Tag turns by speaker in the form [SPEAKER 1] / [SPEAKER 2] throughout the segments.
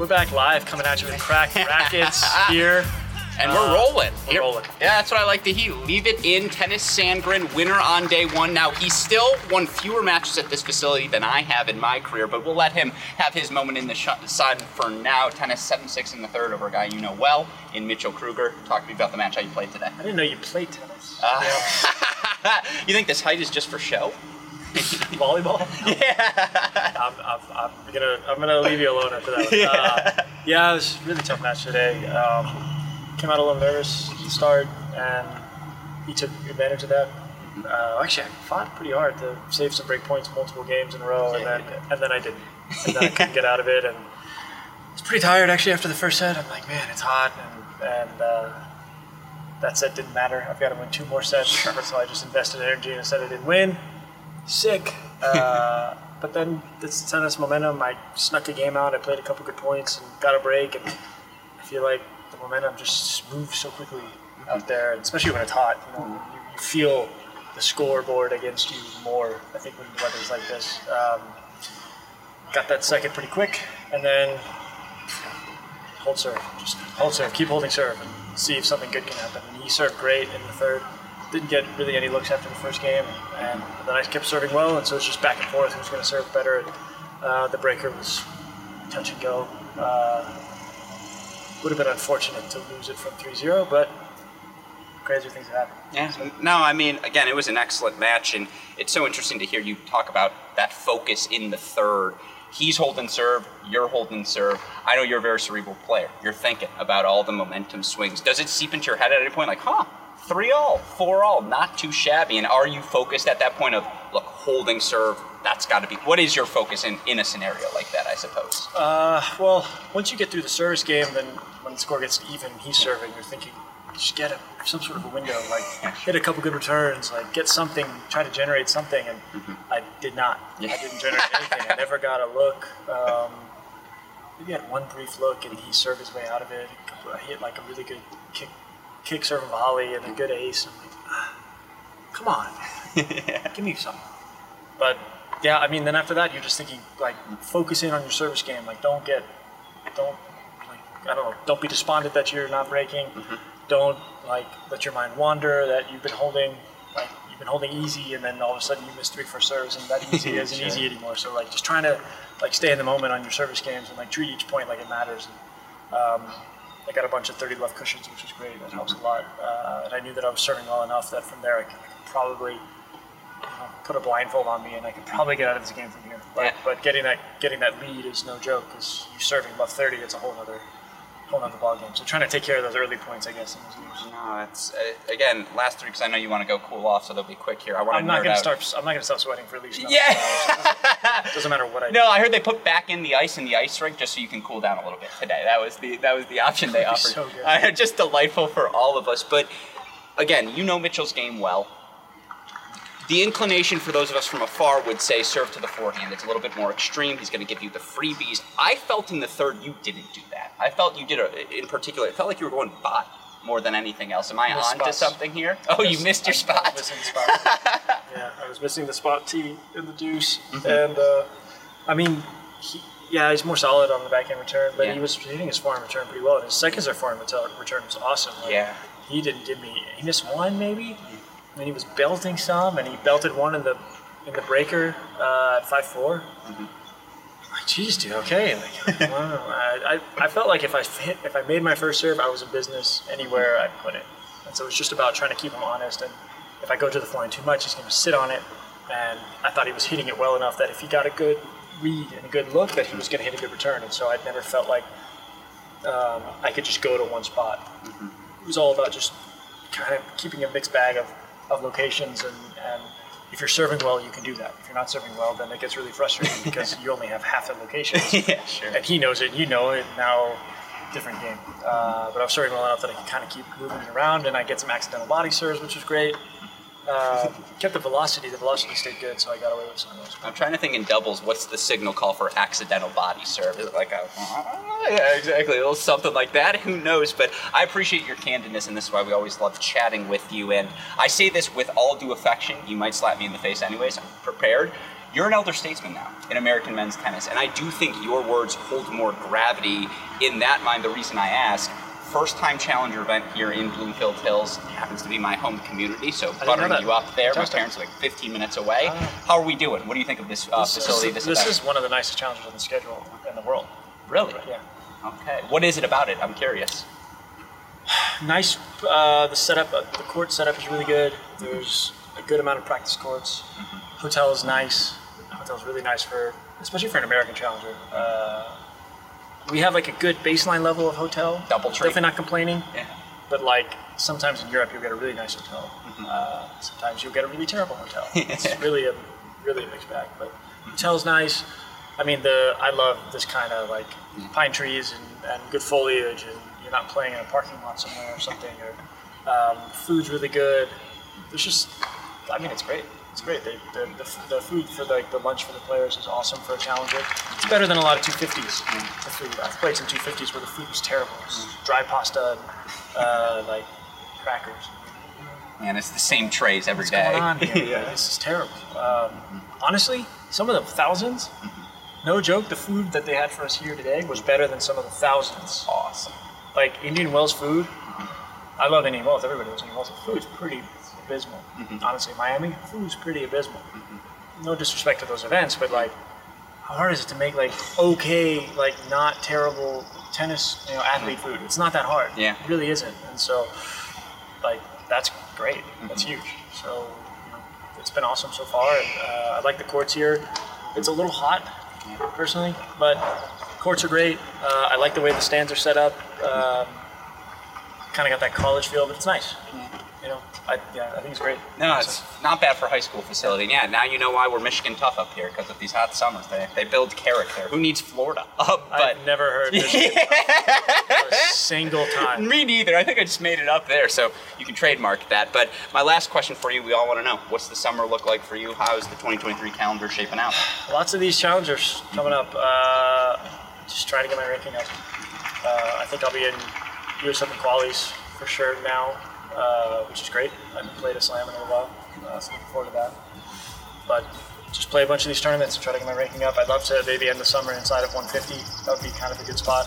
[SPEAKER 1] We're back live, coming at you with cracked rackets here.
[SPEAKER 2] And
[SPEAKER 1] Uh,
[SPEAKER 2] we're rolling.
[SPEAKER 1] we're
[SPEAKER 2] Here-
[SPEAKER 1] rolling.
[SPEAKER 2] Yeah, that's what I like to hear. Leave it in. Tennys Sandgren, winner on day one. Now, he still won fewer matches at this facility than I have in my career, but we'll let him have his moment in the sh- sun for now. Tennys 7 6 in the third over a guy you know well in Mitchell Krueger. Talk to me about the match how you played today.
[SPEAKER 1] I didn't know you played tennis.
[SPEAKER 2] Uh, you think this height is just for show?
[SPEAKER 1] Volleyball? Yeah. I'm, I'm, I'm gonna I'm gonna leave you alone after that. One. Uh, yeah, it was a really tough match today. Um, came out a little nervous at the start, and he took advantage of that. Uh, actually, I fought pretty hard to save some break points multiple games in a row, and then and then I didn't. And then I couldn't get out of it, and I was pretty tired actually after the first set. I'm like, man, it's hot, and and uh, that set didn't matter. I've got to win two more sets, so I just invested energy in a set I didn't win. Sick. Uh, but then this tennis momentum, I snuck a game out. I played a couple good points and got a break, and I feel like the momentum just moves so quickly out there, and especially when it's hot. You know, you, you feel the scoreboard against you more. I think when the weather's like this. Um, got that second pretty quick, and then hold serve. Just hold serve. Keep holding serve and see if something good can happen. And he served great in the third. Didn't get really any looks after the first game, and then I kept serving well, and so it's just back and forth. Who's going to serve better? Uh, the breaker was touch and go. Uh, would have been unfortunate to lose it from 3-0, but crazier things have happened.
[SPEAKER 2] Yeah. No, I mean, again, it was an excellent match, and it's so interesting to hear you talk about that focus in the third. He's holding serve, you're holding serve. I know you're a very cerebral player. You're thinking about all the momentum swings. Does it seep into your head at any point, like, huh, three all, four all, not too shabby? And are you focused at that point of, look, holding serve, that's got to be. What is your focus in, in a scenario like that, I suppose?
[SPEAKER 1] Uh, well, once you get through the service game, then when the score gets even, he's serving. You're thinking, just get a, some sort of a window, like hit a couple good returns, like get something, try to generate something, and I did not.
[SPEAKER 2] Yeah.
[SPEAKER 1] I didn't generate anything. I never got a look. Um, maybe had one brief look, and he served his way out of it. I hit like a really good kick, kick serve volley, and a good ace. I'm like, ah, come on, give me something. But yeah, I mean, then after that, you're just thinking like focus in on your service game. Like, don't get, don't like I don't know, don't be despondent that you're not breaking. Don't like let your mind wander that you've been holding like you've been holding easy, and then all of a sudden you miss three for serves, and that easy isn't
[SPEAKER 2] Sure.
[SPEAKER 1] easy anymore. So like just trying to like stay in the moment on your service games and like treat each point like it matters. And, um, I got a bunch of 30 left cushions, which was great. That helps a lot. Uh, and I knew that I was serving well enough that from there I could, I could probably put a blindfold on me and I could probably get out of this game from here. But,
[SPEAKER 2] Yeah.
[SPEAKER 1] but getting that getting that lead is no joke because you serving above 30, it's a whole other whole other ball game. So trying to take care of those early points, I guess, in those games.
[SPEAKER 2] No, it's uh, again last three because I know you want to go cool off, so they'll be quick here. I want
[SPEAKER 1] I'm not gonna
[SPEAKER 2] out.
[SPEAKER 1] start. I'm not gonna stop sweating for at least. another
[SPEAKER 2] Yeah.
[SPEAKER 1] hours. Doesn't matter what I do.
[SPEAKER 2] No, I heard they put back in the ice in the ice rink just so you can cool down a little bit today. That was the that was the option they offered.
[SPEAKER 1] so good.
[SPEAKER 2] Uh, just delightful for all of us. But again, you know Mitchell's game well. The inclination for those of us from afar would say serve to the forehand. It's a little bit more extreme. He's going to give you the freebies. I felt in the third you didn't do that. I felt you did a, in particular. It felt like you were going bot more than anything else. Am I
[SPEAKER 1] Missed
[SPEAKER 2] on to
[SPEAKER 1] spots.
[SPEAKER 2] something here? Oh, you missed your
[SPEAKER 1] I- I
[SPEAKER 2] spot.
[SPEAKER 1] missing spot. yeah, I was missing the spot T in the deuce, and uh, I mean, he, yeah, he's more solid on the backhand return, but
[SPEAKER 2] Yeah.
[SPEAKER 1] he was hitting his forehand return pretty well. And his seconds serve forehand return return was awesome. Like,
[SPEAKER 2] Yeah.
[SPEAKER 1] he didn't give me. He missed one maybe, and he was belting some, and he belted one in the in the breaker uh, at five Like, geez, dude, okay. Like, wow. I, I, I felt like if I hit, if I made my first serve, I was in business anywhere I put it. And so it was just about trying to keep him honest. And if I go to the forehand too much, he's going to sit on it. And I thought he was hitting it well enough that if he got a good read and a good look, that he was going to hit a good return. And so I'd never felt like um, I could just go to one spot. It was all about just kind of keeping a mixed bag of, of locations and, and if you're serving well, you can do that. If you're not serving well, then it gets really frustrating because you only have half the locations.
[SPEAKER 2] yeah, sure.
[SPEAKER 1] and he knows it, you know it. Now, different game. Uh, but I was serving well enough that I could kind of keep moving it around, and I get some accidental body serves, which was great. Uh, kept the velocity. The velocity stayed good, so I got away with some of those.
[SPEAKER 2] I'm trying to think in doubles. What's the signal call for accidental body serve? Is it like a yeah, exactly, a little something like that? Who knows? But I appreciate your candidness, and this is why we always love chatting with you. And I say this with all due affection. You might slap me in the face anyways. I'm prepared. You're an elder statesman now in American men's tennis, and I do think your words hold more gravity. In that mind, the reason I ask, first time challenger event here in Bloomfield Hills happens to be my home community, so buttering you up there.
[SPEAKER 1] Fantastic.
[SPEAKER 2] My parents are like 15 minutes away.
[SPEAKER 1] Ah.
[SPEAKER 2] How are we doing? What do you think of this, uh,
[SPEAKER 1] This,
[SPEAKER 2] facility?
[SPEAKER 1] is,
[SPEAKER 2] This,
[SPEAKER 1] this is one of the nicest challenges on the schedule in the world.
[SPEAKER 2] really
[SPEAKER 1] Yeah.
[SPEAKER 2] okay. What is it about it? I'm curious.
[SPEAKER 1] Nice. Uh, the setup, uh, the court setup is really good. There's a good amount of practice courts. Hotel is nice. Hotel is really nice for, especially for an American challenger. Uh, we have like a good baseline level of hotel.
[SPEAKER 2] Double tree.
[SPEAKER 1] Definitely not complaining.
[SPEAKER 2] Yeah.
[SPEAKER 1] But like sometimes in Europe, you'll get a really nice hotel.
[SPEAKER 2] Mm-hmm.
[SPEAKER 1] Uh, sometimes you'll get a really terrible hotel. It's really a really a mixed bag. But hotel's nice. I mean, the I love this kind of like pine trees and, and good foliage, and you're not playing in a parking lot somewhere or something. Or um, food's really good. There's just, I mean, it's great. It's great. They, the, the, the food for like the lunch for the players is awesome for a challenger. It's better than a lot of 250s. The food. I've played some 250s where the food was terrible. Dry pasta, and, uh, like crackers.
[SPEAKER 2] Man, it's the same trays every
[SPEAKER 1] What's
[SPEAKER 2] day.
[SPEAKER 1] going on here? yeah, this is terrible. Um, honestly, some of the thousands, no joke, the food that they had for us here today was better than some of the thousands.
[SPEAKER 2] Awesome.
[SPEAKER 1] Like Indian Wells food, I love Indian Wells. Everybody loves Indian Wells. The food's pretty abysmal. Honestly, Miami food's pretty abysmal. No disrespect to those events, but like, how hard is it to make like okay, like not terrible tennis, you know, athlete food? It's not that hard.
[SPEAKER 2] Yeah.
[SPEAKER 1] It really isn't. And so, like, that's great. That's huge. So, you know, it's been awesome so far. And uh, I like the courts here. It's a little hot, personally, but courts are great. Uh, I like the way the stands are set up. Um, kind of got that college feel, but it's nice. You know, I, yeah, I think it's great.
[SPEAKER 2] No, it's not bad for high school facility. Yeah, now you know why we're Michigan tough up here because of these hot summers. They, they build character. Who needs Florida? Uh, but
[SPEAKER 1] I've never heard this a single time.
[SPEAKER 2] me neither. I think I just made it up there, so you can trademark that. But my last question for you, we all want to know: What's the summer look like for you? How is the 2023 calendar shaping out?
[SPEAKER 1] Lots of these challengers coming up. Uh, just trying to get my ranking up. Uh, I think I'll be in US Open qualies for sure now, uh, which is great. I haven't played a slam in a little while, uh, so looking forward to that. But just play a bunch of these tournaments and try to get my ranking up. I'd love to maybe end the summer inside of 150. That would be kind of a good spot.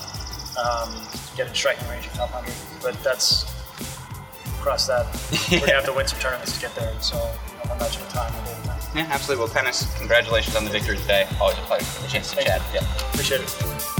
[SPEAKER 1] Um, get in striking range of top 100. But that's across that. We're gonna have to win some tournaments to get there. So you know, how much of a time we'll be time.
[SPEAKER 2] Yeah, absolutely. Well, Tennys. Congratulations on the victory today. Always a pleasure. A chance to
[SPEAKER 1] Thank
[SPEAKER 2] chat.
[SPEAKER 1] you.
[SPEAKER 2] Yeah.
[SPEAKER 1] Appreciate it.